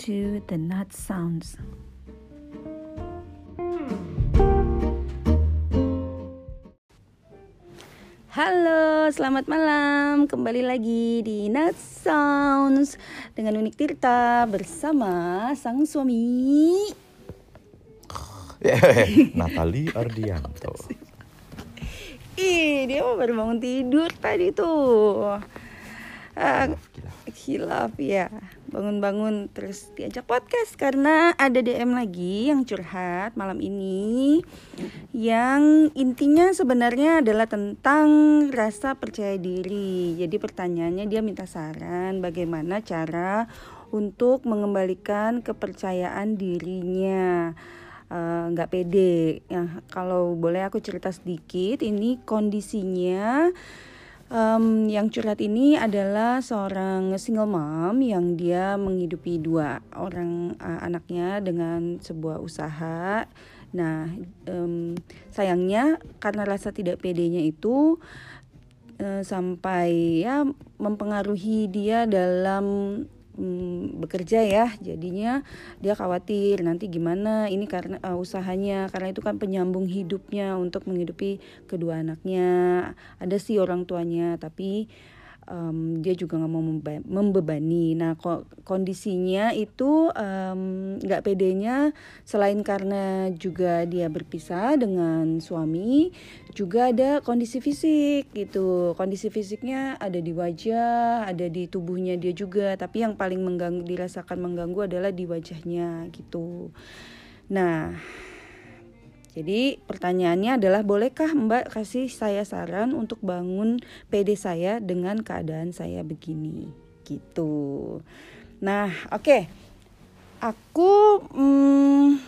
to the Nut Sounds. Halo, selamat malam. Kembali lagi di Nut Sounds dengan Unik Tirta bersama sang suami. Natali Ardianto. Ih, dia mau baru bangun tidur tadi tuh. Ah, hilaf ya bangun-bangun terus diajak podcast karena ada DM lagi yang curhat malam ini yang intinya sebenarnya adalah tentang rasa percaya diri. Jadi pertanyaannya dia minta saran bagaimana cara untuk mengembalikan kepercayaan dirinya. Eh, nggak uh, pede. Ya kalau boleh aku cerita sedikit ini kondisinya Um, yang curhat ini adalah seorang single mom yang dia menghidupi dua orang uh, anaknya dengan sebuah usaha. Nah, um, sayangnya karena rasa tidak pedenya itu uh, sampai ya mempengaruhi dia dalam hmm, bekerja ya jadinya dia khawatir nanti gimana ini karena uh, usahanya karena itu kan penyambung hidupnya untuk menghidupi kedua anaknya. Ada sih orang tuanya tapi um, dia juga nggak mau membebani. Nah ko kondisinya itu nggak um, pedenya selain karena juga dia berpisah dengan suami, juga ada kondisi fisik gitu. Kondisi fisiknya ada di wajah, ada di tubuhnya dia juga. Tapi yang paling mengganggu dirasakan mengganggu adalah di wajahnya gitu. Nah jadi pertanyaannya adalah bolehkah Mbak kasih saya saran untuk bangun PD saya dengan keadaan saya begini gitu. Nah oke okay. aku hmm,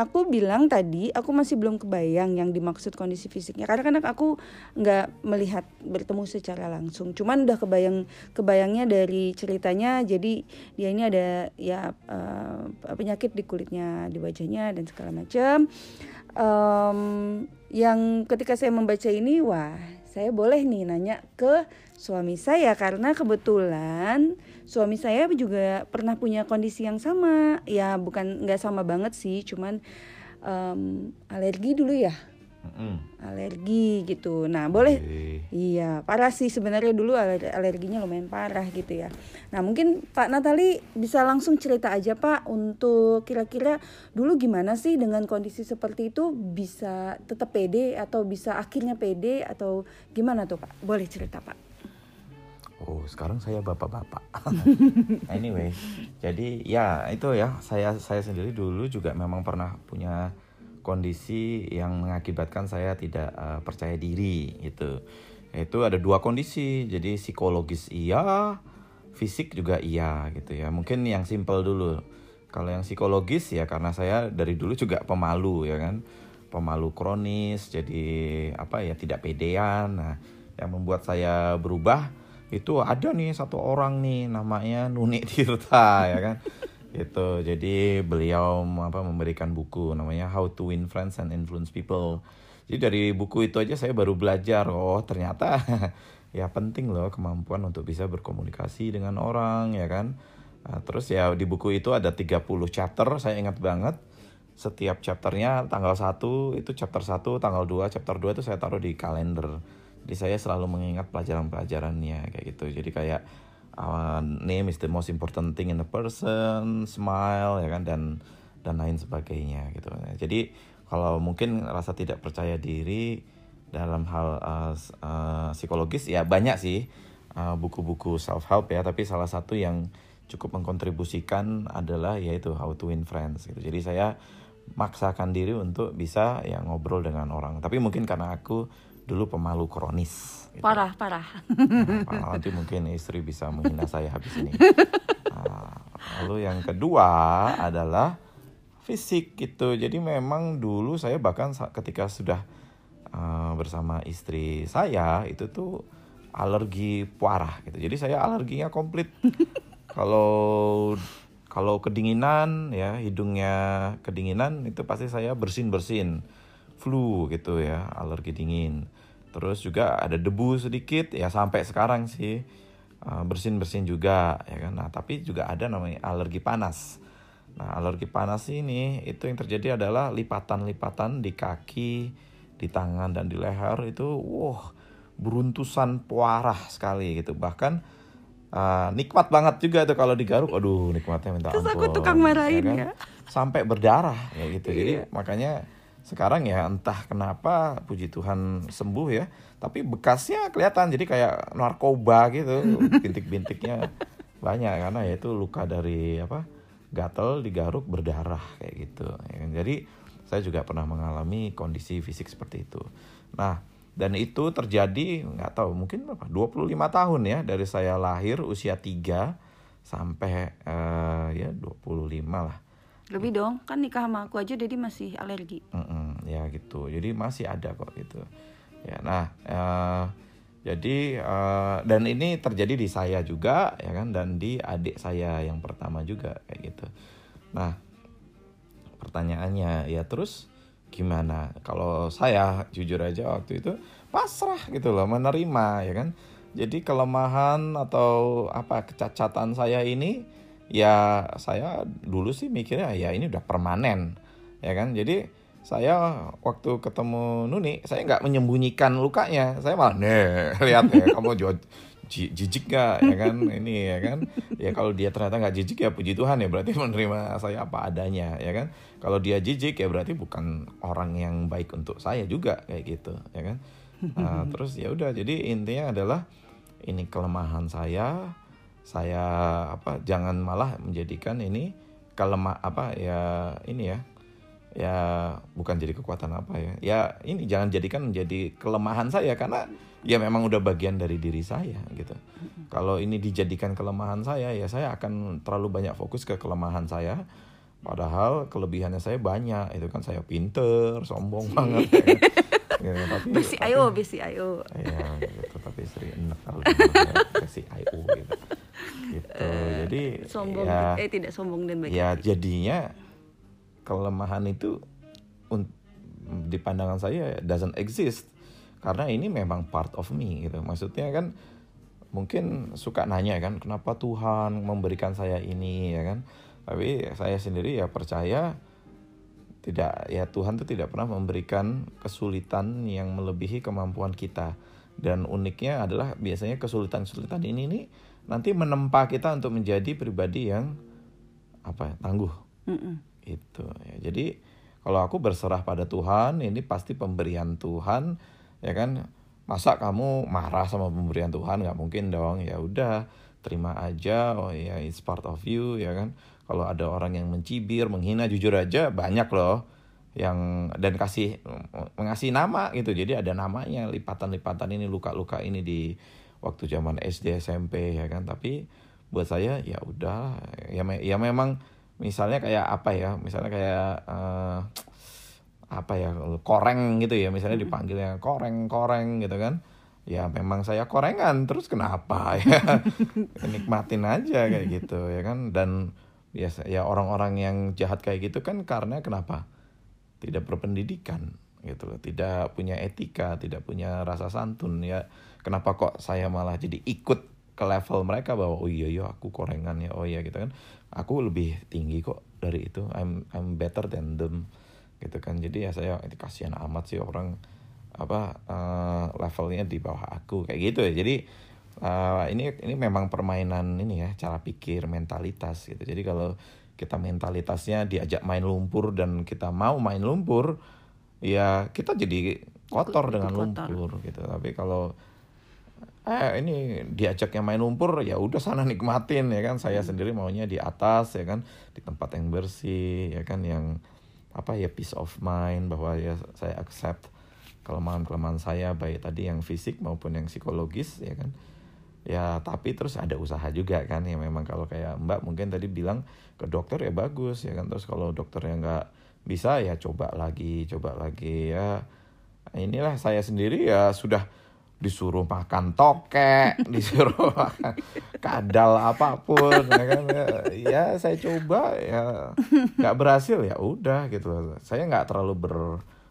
aku bilang tadi aku masih belum kebayang yang dimaksud kondisi fisiknya. Karena kan aku nggak melihat bertemu secara langsung. Cuman udah kebayang kebayangnya dari ceritanya jadi dia ini ada ya uh, penyakit di kulitnya di wajahnya dan segala macam um, yang ketika saya membaca ini wah saya boleh nih nanya ke suami saya karena kebetulan suami saya juga pernah punya kondisi yang sama. Ya bukan nggak sama banget sih cuman um, alergi dulu ya. Mm. alergi gitu. Nah boleh. Iya parah sih sebenarnya dulu aler alerginya lumayan parah gitu ya. Nah mungkin Pak Natali bisa langsung cerita aja Pak untuk kira-kira dulu gimana sih dengan kondisi seperti itu? Bisa tetap pede atau bisa akhirnya pede atau gimana tuh Pak? Boleh cerita Pak Oh, sekarang saya bapak-bapak. anyway, jadi ya itu ya saya saya sendiri dulu juga memang pernah punya kondisi yang mengakibatkan saya tidak uh, percaya diri gitu. Itu ada dua kondisi. Jadi psikologis iya, fisik juga iya gitu ya. Mungkin yang simple dulu. Kalau yang psikologis ya karena saya dari dulu juga pemalu ya kan. Pemalu kronis, jadi apa ya tidak pedean. Nah, yang membuat saya berubah itu ada nih satu orang nih namanya Nuni Tirta ya kan? Itu jadi beliau apa memberikan buku namanya How to Win Friends and Influence People. Jadi dari buku itu aja saya baru belajar oh ternyata ya penting loh kemampuan untuk bisa berkomunikasi dengan orang ya kan? Nah, terus ya di buku itu ada 30 chapter saya ingat banget. Setiap chapternya tanggal 1 itu chapter 1 tanggal 2 chapter 2 itu saya taruh di kalender jadi saya selalu mengingat pelajaran-pelajarannya kayak gitu. Jadi kayak uh, name is the most important thing in a person smile ya kan dan dan lain sebagainya gitu. Jadi kalau mungkin rasa tidak percaya diri dalam hal uh, uh, psikologis ya banyak sih uh, buku-buku uh, self help ya. Tapi salah satu yang cukup mengkontribusikan adalah yaitu How to Win Friends gitu. Jadi saya maksakan diri untuk bisa ya ngobrol dengan orang. Tapi mungkin karena aku dulu pemalu kronis. Gitu. Parah, parah. Nah, nanti mungkin istri bisa menghina saya habis ini. Nah, lalu yang kedua adalah fisik gitu. Jadi memang dulu saya bahkan ketika sudah uh, bersama istri saya itu tuh alergi parah gitu. Jadi saya alerginya komplit. Kalau kalau kedinginan ya hidungnya kedinginan itu pasti saya bersin bersin flu gitu ya alergi dingin terus juga ada debu sedikit ya sampai sekarang sih uh, bersin-bersin juga ya kan. Nah, tapi juga ada namanya alergi panas. Nah, alergi panas ini itu yang terjadi adalah lipatan-lipatan di kaki, di tangan dan di leher itu wah beruntusan parah sekali gitu. Bahkan Uh, nikmat banget juga tuh kalau digaruk, aduh nikmatnya minta Terus ampun. aku tukang marahin ya, kan? ya. Sampai berdarah ya gitu. Jadi iya. makanya sekarang ya entah kenapa puji Tuhan sembuh ya, tapi bekasnya kelihatan jadi kayak narkoba gitu, bintik-bintiknya banyak karena ya itu luka dari apa? gatel digaruk berdarah kayak gitu. Ya. Kan. Jadi saya juga pernah mengalami kondisi fisik seperti itu. Nah, dan itu terjadi nggak tahu mungkin berapa 25 tahun ya dari saya lahir usia 3 sampai uh, ya 25 lah lebih dong kan nikah sama aku aja jadi masih alergi. Mm -mm, ya gitu. Jadi masih ada kok gitu. Ya nah uh, jadi uh, dan ini terjadi di saya juga ya kan dan di adik saya yang pertama juga kayak gitu. Nah pertanyaannya ya terus gimana? Kalau saya jujur aja waktu itu pasrah gitu loh menerima ya kan. Jadi kelemahan atau apa kecacatan saya ini ya saya dulu sih mikirnya ya ini udah permanen. Ya kan? Jadi saya waktu ketemu Nuni saya nggak menyembunyikan lukanya. Saya malah nih lihat ya kamu jijik gak ya kan? Ini ya kan? Ya kalau dia ternyata nggak jijik ya puji Tuhan ya berarti menerima saya apa adanya ya kan? Kalau dia jijik ya berarti bukan orang yang baik untuk saya juga kayak gitu ya kan? Nah, terus ya udah jadi intinya adalah ini kelemahan saya saya apa jangan malah menjadikan ini kelemah apa ya ini ya ya bukan jadi kekuatan apa ya ya ini jangan jadikan menjadi kelemahan saya karena ya memang udah bagian dari diri saya gitu. Kalau ini dijadikan kelemahan saya ya saya akan terlalu banyak fokus ke kelemahan saya. Padahal kelebihannya saya banyak, itu kan saya pinter, sombong banget. Ya. gitu, tapi, besi ayo, besi ayo. Ya gitu, tapi sering enak kalau gitu, besi ayo gitu. Gitu. Uh, Jadi sombong ya, eh tidak sombong dan baik. Ya jadinya kelemahan itu di pandangan saya doesn't exist karena ini memang part of me gitu maksudnya kan mungkin suka nanya kan kenapa Tuhan memberikan saya ini ya kan tapi saya sendiri ya percaya tidak ya Tuhan itu tidak pernah memberikan kesulitan yang melebihi kemampuan kita dan uniknya adalah biasanya kesulitan-kesulitan ini nih nanti menempa kita untuk menjadi pribadi yang apa tangguh. Mm -mm. itu ya. Jadi kalau aku berserah pada Tuhan ini pasti pemberian Tuhan ya kan? Masa kamu marah sama pemberian Tuhan? Nggak mungkin dong. Ya udah terima aja. Oh ya it's part of you ya kan? Kalau ada orang yang mencibir menghina jujur aja banyak loh yang dan kasih mengasih nama gitu. Jadi ada namanya lipatan-lipatan ini luka-luka ini di waktu zaman SD SMP ya kan? Tapi buat saya ya udah ya ya memang misalnya kayak apa ya? Misalnya kayak uh, apa ya? Koreng gitu ya misalnya dipanggilnya koreng koreng gitu kan? Ya memang saya korengan terus kenapa ya? Nikmatin aja kayak gitu ya kan? Dan biasa ya orang-orang yang jahat kayak gitu kan karena kenapa? Tidak berpendidikan gitu loh tidak punya etika tidak punya rasa santun ya kenapa kok saya malah jadi ikut ke level mereka bahwa oh iya iya aku korengan ya oh iya gitu kan. Aku lebih tinggi kok dari itu. I'm I'm better than them gitu kan. Jadi ya saya itu kasihan amat sih orang apa uh, levelnya di bawah aku kayak gitu ya. Jadi uh, ini ini memang permainan ini ya cara pikir mentalitas gitu. Jadi kalau kita mentalitasnya diajak main lumpur dan kita mau main lumpur ya kita jadi kotor ikut, dengan ikut lumpur gitu. Tapi kalau eh ini diajaknya main lumpur ya udah sana nikmatin ya kan? Saya hmm. sendiri maunya di atas ya kan? Di tempat yang bersih ya kan? Yang apa ya peace of mind bahwa ya saya accept kelemahan-kelemahan saya baik tadi yang fisik maupun yang psikologis ya kan? Ya tapi terus ada usaha juga kan? Ya memang kalau kayak mbak mungkin tadi bilang ke dokter ya bagus ya kan? Terus kalau dokternya nggak bisa ya coba lagi coba lagi ya. Inilah saya sendiri ya sudah disuruh makan tokek, disuruh makan kadal apa pun, ya kan? Ya saya coba ya nggak berhasil ya udah gitu. Saya nggak terlalu ber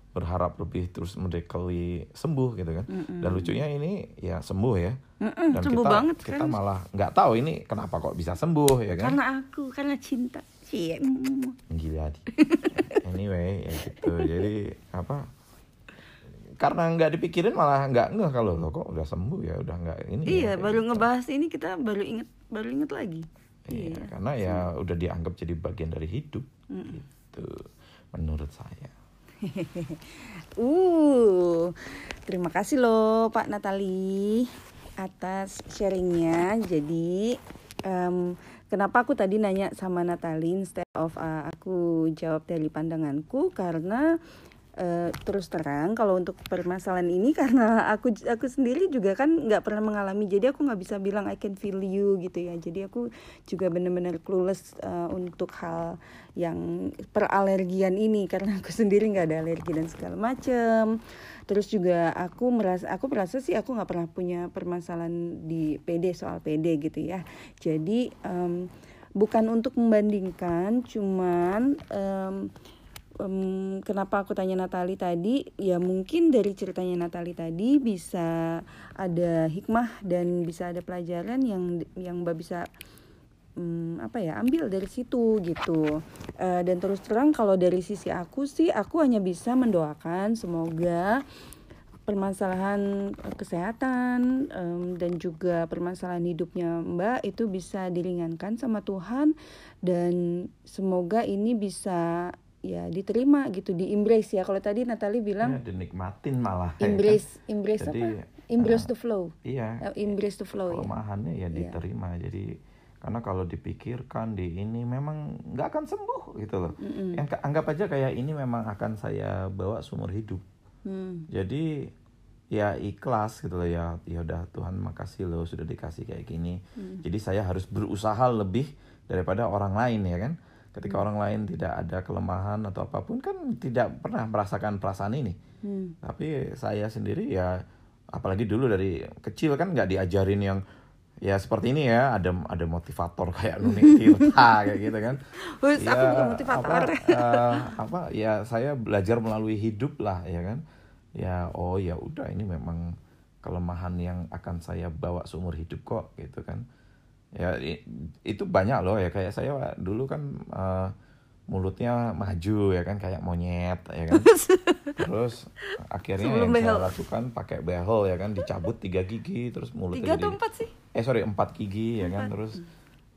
berharap lebih terus medically sembuh gitu kan dan lucunya ini ya sembuh ya Mm-mm, dan sembuh kita banget kita kan. malah nggak tahu ini kenapa kok bisa sembuh ya kan Karena aku, karena cinta. Cie. mm. gila anyway ya gitu jadi apa karena nggak dipikirin malah nggak ngeh kalau lo kok udah sembuh ya udah nggak ini ya, Iya, kayak baru gitu. ngebahas ini kita baru inget, baru inget lagi. Iya, Iya. karena ya udah dianggap jadi bagian dari hidup gitu menurut saya Uh, terima kasih loh Pak Natali atas sharingnya. Jadi em, kenapa aku tadi nanya sama Natali instead of uh, aku jawab dari pandanganku karena eh, terus terang kalau untuk permasalahan ini karena aku aku sendiri juga kan nggak pernah mengalami jadi aku nggak bisa bilang I can feel you gitu ya. Jadi aku juga benar-benar clueless eh, untuk hal yang peralergian ini karena aku sendiri nggak ada alergi dan segala macem. Terus juga aku merasa aku merasa sih aku nggak pernah punya permasalahan di PD soal PD gitu ya. Jadi em, bukan untuk membandingkan cuman em, Em, kenapa aku tanya Natali tadi? Ya mungkin dari ceritanya Natali tadi bisa ada hikmah dan bisa ada pelajaran yang yang mbak bisa em, apa ya ambil dari situ gitu. Eh, dan terus terang kalau dari sisi aku sih aku hanya bisa mendoakan semoga permasalahan eh, kesehatan em, dan juga permasalahan hidupnya Mbak itu bisa diringankan sama Tuhan dan semoga ini bisa ya diterima gitu di embrace ya kalau tadi Natali bilang ya dinikmatin malah ya kan? embrace embrace Jadi, apa embrace uh, the flow iya Eh, embrace the flow ya kelemahannya ya Iya. diterima jadi karena kalau dipikirkan di ini memang nggak akan sembuh gitu loh Mm-mm. yang anggap aja kayak ini memang akan saya bawa seumur hidup Hmm. jadi ya ikhlas gitu loh ya ya udah Tuhan makasih loh sudah dikasih kayak gini Hmm. jadi saya harus berusaha lebih daripada orang lain ya kan ketika Hmm. orang lain tidak ada kelemahan atau apa pun kan tidak pernah merasakan perasaan ini Hmm. tapi saya sendiri ya apalagi dulu dari kecil kan nggak diajarin yang ya seperti ini ya ada ada motivator kayak Nuni Tirta kayak gitu kan aku Ya, bukan motivator. apa, eh, apa ya saya belajar melalui hidup lah ya kan ya oh ya udah ini memang kelemahan yang akan saya bawa seumur hidup kok gitu kan ya itu banyak loh ya. Kayak saya dulu kan eh, mulutnya maju ya kan kayak monyet ya kan. Terus akhirnya Sebelum yang saya lakukan pakai behel ya kan dicabut tiga gigi terus mulutnya tiga atau empat sih? Eh sorry empat gigi ya kan terus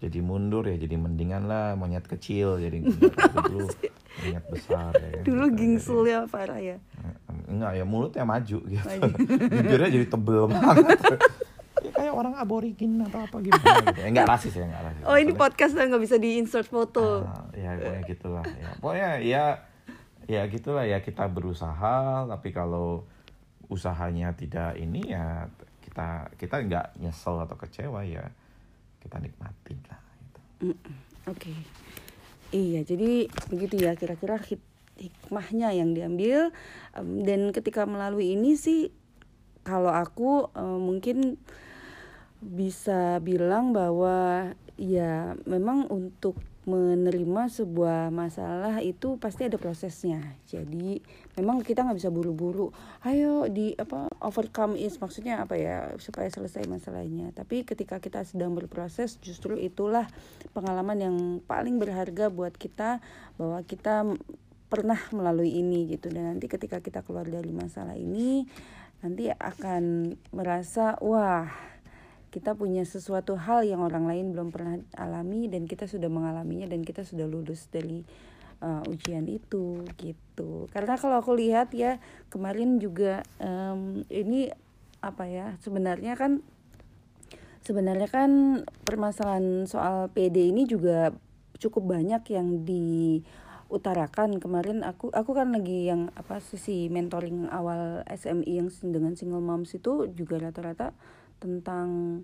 jadi mundur ya jadi mendingan lah monyet kecil jadi dulu monyet besar ya kan dulu gitu. gingsulnya parah ya Jadi, enggak ya mulutnya maju gitu. Bibirnya jadi tebel banget. ya kayak orang aborigin atau apa gitu. Enggak rasis ya enggak rasis. Oh ini podcast lah nggak bisa di insert foto. Ah, ya pokoknya gitulah ya. Pokoknya ya ya gitulah ya kita berusaha tapi kalau usahanya tidak ini ya kita kita nggak nyesel atau kecewa ya kita nikmatin lah gitu. Mm, Oke. Iya, jadi begitu ya kira-kira hik- hikmahnya yang diambil. Em, dan ketika melalui ini sih kalau aku em, mungkin bisa bilang bahwa ya memang untuk menerima sebuah masalah itu pasti ada prosesnya. Jadi memang kita nggak bisa buru-buru ayo di apa overcome is maksudnya apa ya supaya selesai masalahnya. Tapi ketika kita sedang berproses justru itulah pengalaman yang paling berharga buat kita bahwa kita pernah melalui ini gitu. Dan nanti ketika kita keluar dari masalah ini nanti akan merasa wah kita punya sesuatu hal yang orang lain belum pernah alami dan kita sudah mengalaminya dan kita sudah lulus dari uh, ujian itu gitu. Karena kalau aku lihat ya kemarin juga em, ini apa ya sebenarnya kan sebenarnya kan permasalahan soal PD ini juga cukup banyak yang diutarakan. Kemarin aku aku kan lagi yang apa sisi mentoring awal SMI yang dengan single moms itu juga rata-rata tentang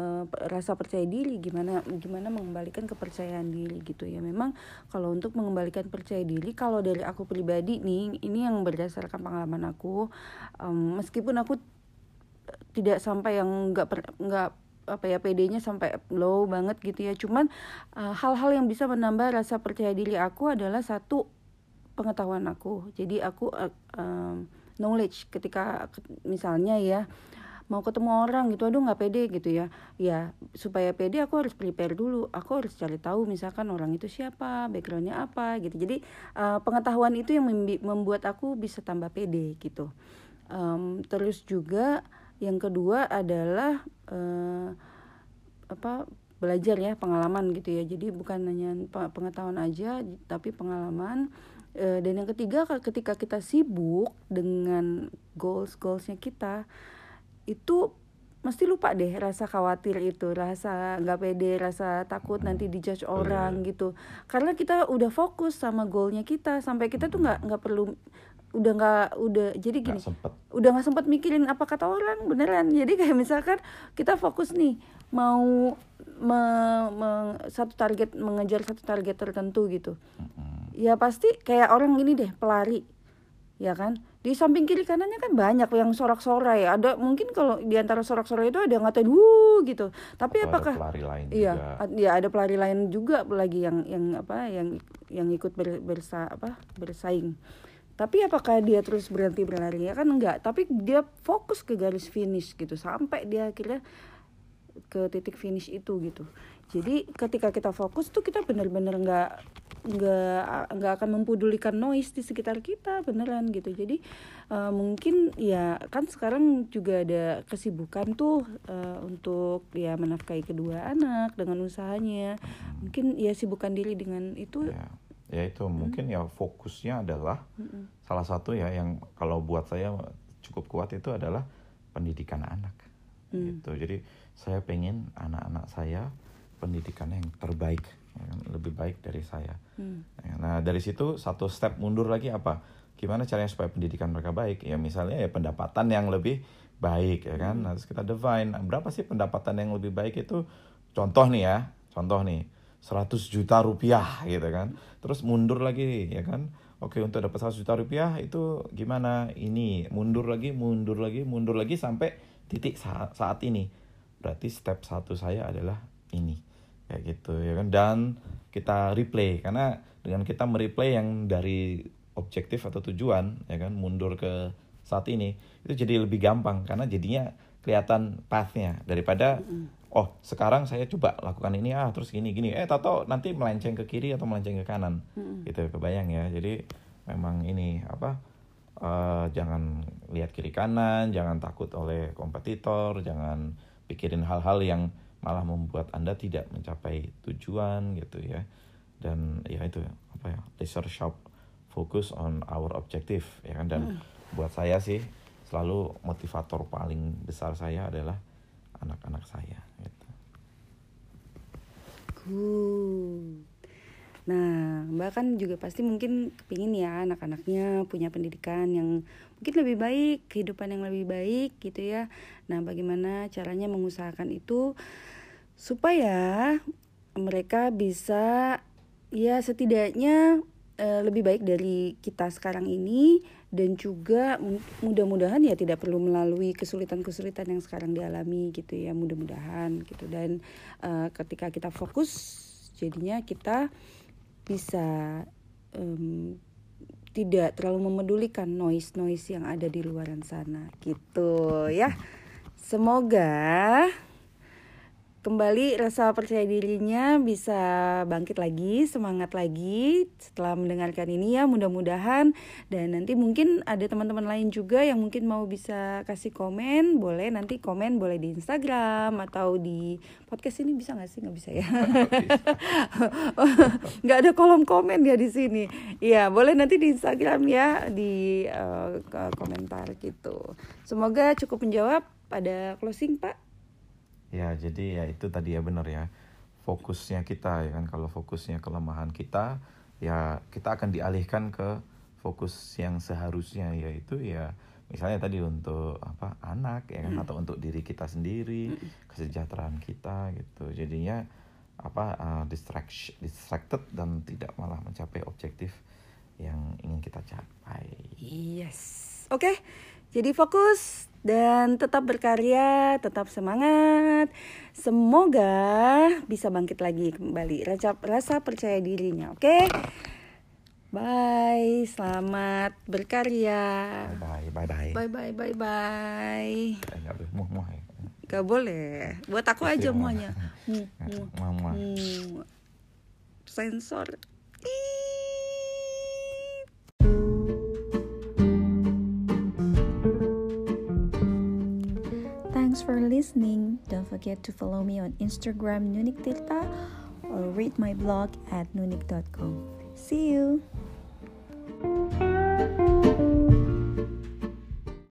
eh, rasa percaya diri gimana gimana mengembalikan kepercayaan diri gitu ya. Memang kalau untuk mengembalikan percaya diri kalau dari aku pribadi nih ini yang berdasarkan pengalaman aku em, meskipun aku tidak sampai yang nggak nggak apa ya PD-nya sampai low banget gitu ya. Cuman eh, hal-hal yang bisa menambah rasa percaya diri aku adalah satu pengetahuan aku. Jadi aku uh, um, knowledge ketika misalnya ya mau ketemu orang gitu aduh nggak pede gitu ya. Ya supaya pede aku harus prepare dulu. Aku harus cari tahu misalkan orang itu siapa backgroundnya apa gitu. Jadi uh, pengetahuan itu yang membuat aku bisa tambah pede gitu. Um, terus juga yang kedua adalah uh, apa belajar ya pengalaman gitu ya. Jadi bukan hanya pengetahuan aja tapi pengalaman. Uh, dan yang ketiga ketika kita sibuk dengan goals goalsnya kita itu mesti lupa deh rasa khawatir itu rasa nggak pede rasa takut nanti dijudge orang gitu. Karena kita udah fokus sama goalnya kita sampai kita tuh nggak nggak perlu udah nggak udah jadi gini gak udah nggak sempat mikirin apa kata orang beneran. Jadi kayak misalkan kita fokus nih mau me, me, satu target mengejar satu target tertentu gitu. Ya pasti kayak orang gini deh pelari ya kan di samping kiri kanannya kan banyak yang sorak-sorai. Ada mungkin kalau di antara sorak-sorai itu ada yang ngatain wuh gitu. Tapi Atau apakah ada pelari lain iya juga. ya ada pelari lain juga lagi yang yang apa yang yang ikut ber, bersa apa bersaing. Tapi apakah dia terus berhenti berlari? Ya kan enggak. Tapi dia fokus ke garis finish gitu sampai dia akhirnya ke titik finish itu gitu jadi ketika kita fokus tuh kita benar-benar nggak nggak nggak akan mempedulikan noise di sekitar kita beneran gitu jadi uh, mungkin ya kan sekarang juga ada kesibukan tuh uh, untuk ya menafkahi kedua anak dengan usahanya mungkin ya sibukkan diri dengan itu ya, ya itu hmm. mungkin ya fokusnya adalah hmm. salah satu ya yang kalau buat saya cukup kuat itu adalah pendidikan anak hmm. gitu jadi saya pengen anak-anak saya pendidikan yang terbaik lebih baik dari saya. Hmm. Nah dari situ satu step mundur lagi apa? Gimana caranya supaya pendidikan mereka baik? Ya misalnya ya pendapatan yang lebih baik ya kan. Hmm. Nah, kita define berapa sih pendapatan yang lebih baik itu? Contoh nih ya, contoh nih 100 juta rupiah gitu kan. Terus mundur lagi ya kan. Oke untuk dapat 100 juta rupiah itu gimana? Ini mundur lagi, mundur lagi, mundur lagi sampai titik saat, saat ini. Berarti step satu saya adalah ini kayak gitu ya kan? Dan kita replay karena dengan kita mereplay yang dari objektif atau tujuan ya kan? Mundur ke saat ini itu jadi lebih gampang karena jadinya kelihatan pathnya. Daripada oh sekarang saya coba lakukan ini ah terus gini gini. Eh tato nanti melenceng ke kiri atau melenceng ke kanan. Gitu kebayang ya? Jadi memang ini apa uh, jangan lihat kiri kanan jangan takut oleh kompetitor jangan pikirin hal-hal yang malah membuat anda tidak mencapai tujuan gitu ya dan ya itu apa ya laser sharp focus on our objective ya kan dan hmm. buat saya sih selalu motivator paling besar saya adalah anak-anak saya gitu. Good. Nah, Mbak kan juga pasti mungkin kepingin ya anak-anaknya punya pendidikan yang mungkin lebih baik, kehidupan yang lebih baik gitu ya. Nah, bagaimana caranya mengusahakan itu supaya mereka bisa ya setidaknya uh, lebih baik dari kita sekarang ini dan juga mudah-mudahan ya tidak perlu melalui kesulitan-kesulitan yang sekarang dialami gitu ya mudah-mudahan gitu dan uh, ketika kita fokus jadinya kita bisa um, tidak terlalu memedulikan noise noise yang ada di luaran sana. Gitu ya. Semoga kembali rasa percaya dirinya bisa bangkit lagi, semangat lagi setelah mendengarkan ini ya mudah-mudahan. Dan nanti mungkin ada teman-teman lain juga yang mungkin mau bisa kasih komen, boleh nanti komen boleh di Instagram atau di podcast ini bisa nggak sih? Nggak bisa ya? Nggak ada kolom komen ya di sini. Ya boleh nanti di Instagram ya di uh, komentar gitu. Semoga cukup menjawab pada closing Pak ya jadi ya itu tadi ya benar ya fokusnya kita ya kan kalau fokusnya kelemahan kita ya kita akan dialihkan ke fokus yang seharusnya yaitu ya misalnya tadi untuk apa anak ya kan hmm. atau untuk diri kita sendiri hmm. kesejahteraan kita gitu jadinya apa uh, distraction distracted dan tidak malah mencapai objektif yang ingin kita capai yes oke okay. Jadi fokus dan tetap berkarya, tetap semangat. Semoga bisa bangkit lagi kembali rasa, rasa percaya dirinya, oke? Okay? Bye, selamat berkarya. Bye bye bye bye. Bye bye bye bye. Eh, nggak boleh muah muah ya. Gak boleh. Buat aku aja Istri muah. Muah muah. mu. Sensor. Ih. For listening. Don't forget to follow me on Instagram Nunik Tirta or read my blog at nunik.com. See you.